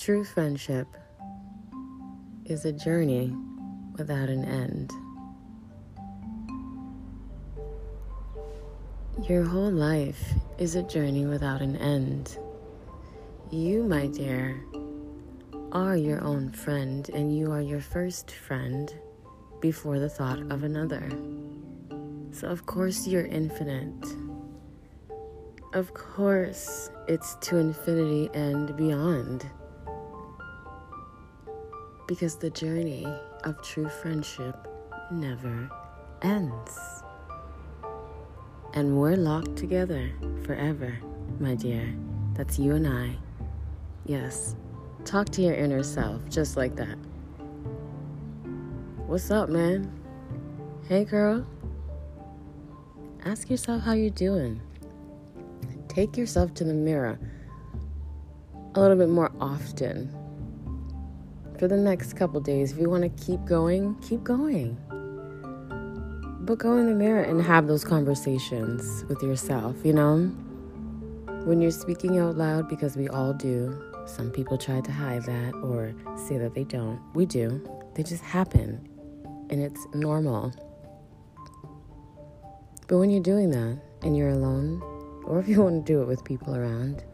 True friendship is a journey without an end. Your whole life is a journey without an end. You, my dear, are your own friend, and you are your first friend before the thought of another. So, of course, you're infinite. Of course, it's to infinity and beyond. Because the journey of true friendship never ends. And we're locked together forever, my dear. That's you and I. Yes, talk to your inner self just like that. What's up, man? Hey, girl. Ask yourself how you're doing. Take yourself to the mirror a little bit more often. For the next couple days, if you want to keep going, keep going. But go in the mirror and have those conversations with yourself, you know? When you're speaking out loud, because we all do, some people try to hide that or say that they don't. We do. They just happen, and it's normal. But when you're doing that and you're alone, or if you want to do it with people around,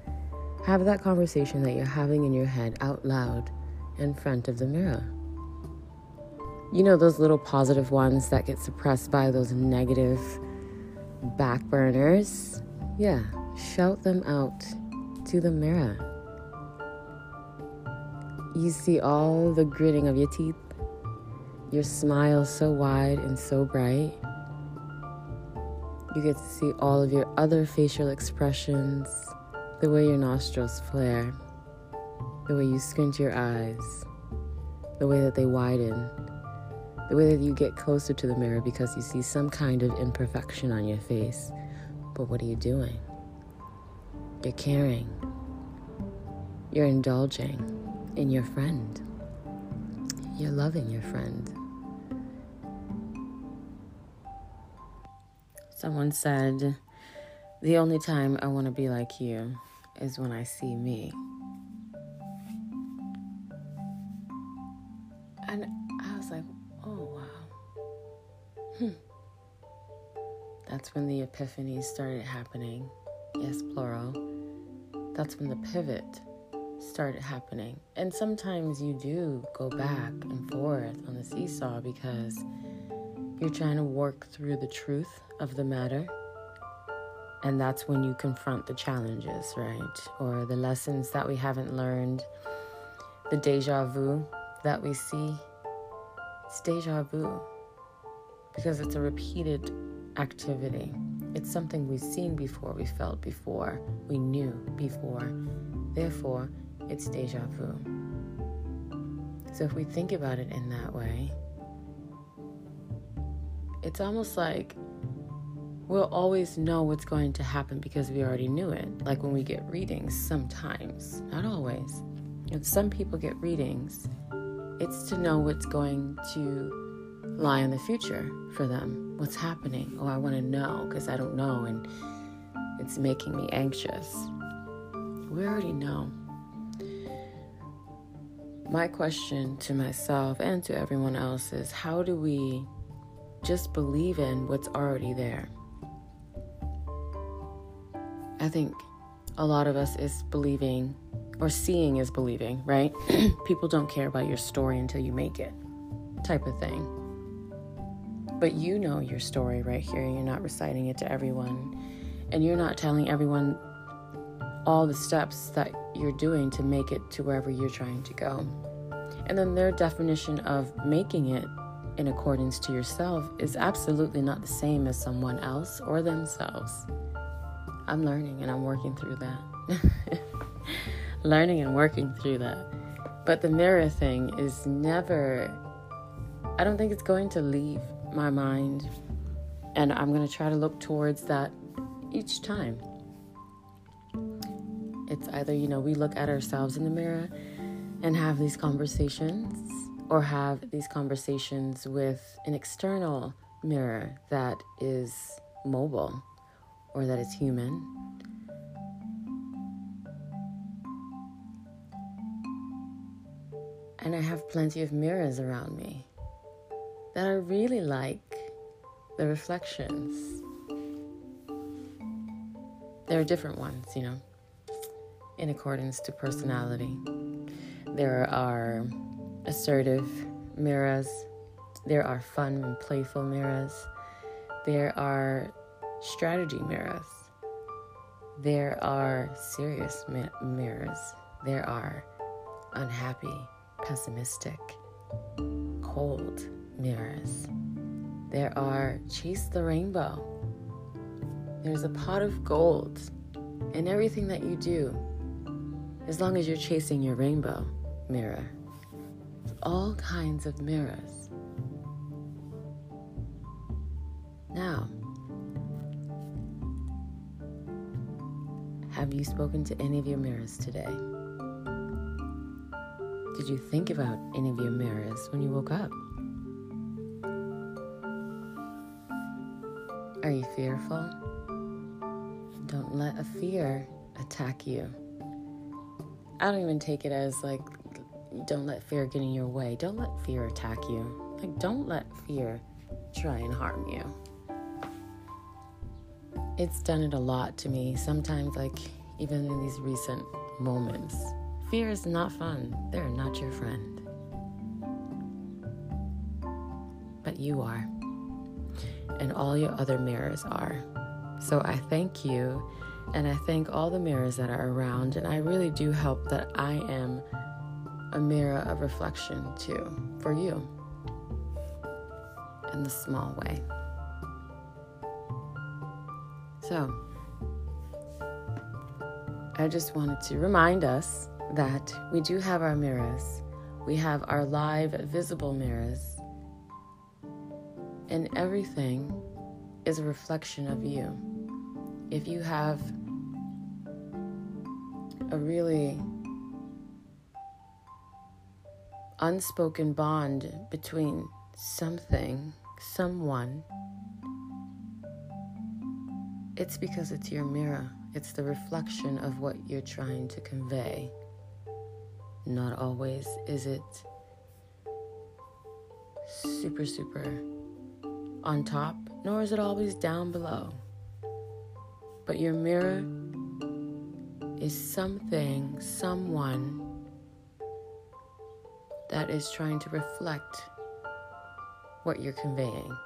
have that conversation that you're having in your head out loud in front of the mirror. You know, those little positive ones that get suppressed by those negative back burners? Yeah, shout them out to the mirror. You see all the gritting of your teeth, your smile so wide and so bright. You get to see all of your other facial expressions, the way your nostrils flare, the way you squint your eyes, the way that they widen, the way that you get closer to the mirror because you see some kind of imperfection on your face. But what are you doing? You're caring. You're indulging in your friend. You're loving your friend. Someone said, The only time I want to be like you is when I see me. Was like, Oh, wow. Hmm. That's when the epiphanies started happening. Yes, plural. That's when the pivot started happening. And sometimes you do go back and forth on the seesaw because you're trying to work through the truth of the matter. And that's when you confront the challenges, right? Or the lessons that we haven't learned, the deja vu that we see. It's deja vu because it's a repeated activity. It's something we've seen before, we felt before, we knew before. Therefore, it's deja vu. So if we think about it in that way, it's almost like we'll always know what's going to happen because we already knew it. Like when we get readings, sometimes, not always. Some people get readings, it's to know what's going to lie in the future for them, what's happening. Oh, I want to know because I don't know and it's making me anxious. We already know. My question to myself and to everyone else is how do we just believe in what's already there? I think a lot of us is believing or seeing is believing, right? People don't care about your story until you make it, type of thing. But you know your story right here. You're not reciting it to everyone, and you're not telling everyone all the steps that you're doing to make it to wherever you're trying to go. And then their definition of making it in accordance to yourself is absolutely not the same as someone else or themselves. I'm learning and I'm working through that. learning and working through that. But the mirror thing is never, I don't think it's going to leave my mind. And I'm going to try to look towards that each time. It's either, you know, we look at ourselves in the mirror and have these conversations, or have these conversations with an external mirror that is mobile or that is human. And I have plenty of mirrors around me that are really like the reflections. There are different ones, you know, in accordance to personality. There are assertive mirrors, there are fun and playful mirrors, there are strategy mirrors, there are serious mi- mirrors, there are unhappy, pessimistic, cold mirrors. There are chase the rainbow. There's a pot of gold in everything that you do, as long as you're chasing your rainbow mirror. All kinds of mirrors. Now, have you spoken to any of your mirrors today? Did you think about any of your mirrors when you woke up? Are you fearful? Don't let a fear attack you. I don't even take it as like, don't let fear get in your way. Don't let fear attack you. Like, don't let fear try and harm you. It's done it a lot to me. Sometimes, like, even in these recent moments, fear is not fun. They're not your friend. But you are and all your other mirrors are. So I thank you and I thank all the mirrors that are around. And I really do hope that I am a mirror of reflection too for you in the small way. So, I just wanted to remind us that we do have our mirrors. We have our live visible mirrors and everything is a reflection of you. If you have a really unspoken bond between something, someone, it's because it's your mirror. It's the reflection of what you're trying to convey. Not always is it super, super on top, nor is it always down below. But your mirror is something, someone that is trying to reflect what you're conveying.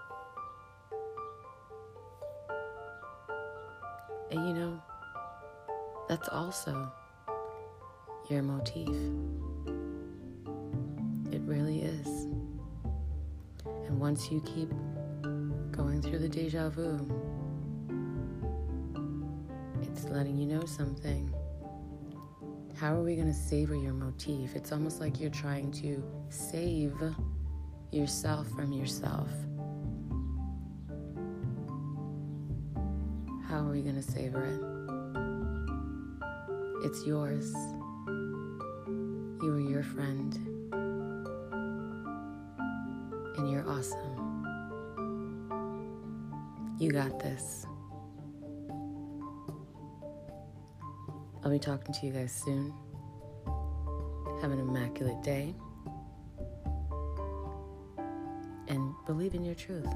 And you know, that's also your motif. It really is. And once you keep going through the deja vu. It's letting you know something. How are we going to savor your motif? It's almost like you're trying to save yourself from yourself. How are we going to savor it? It's yours. You are your friend. And you're awesome. You got this. I'll be talking to you guys soon. Have an immaculate day. And believe in your truth.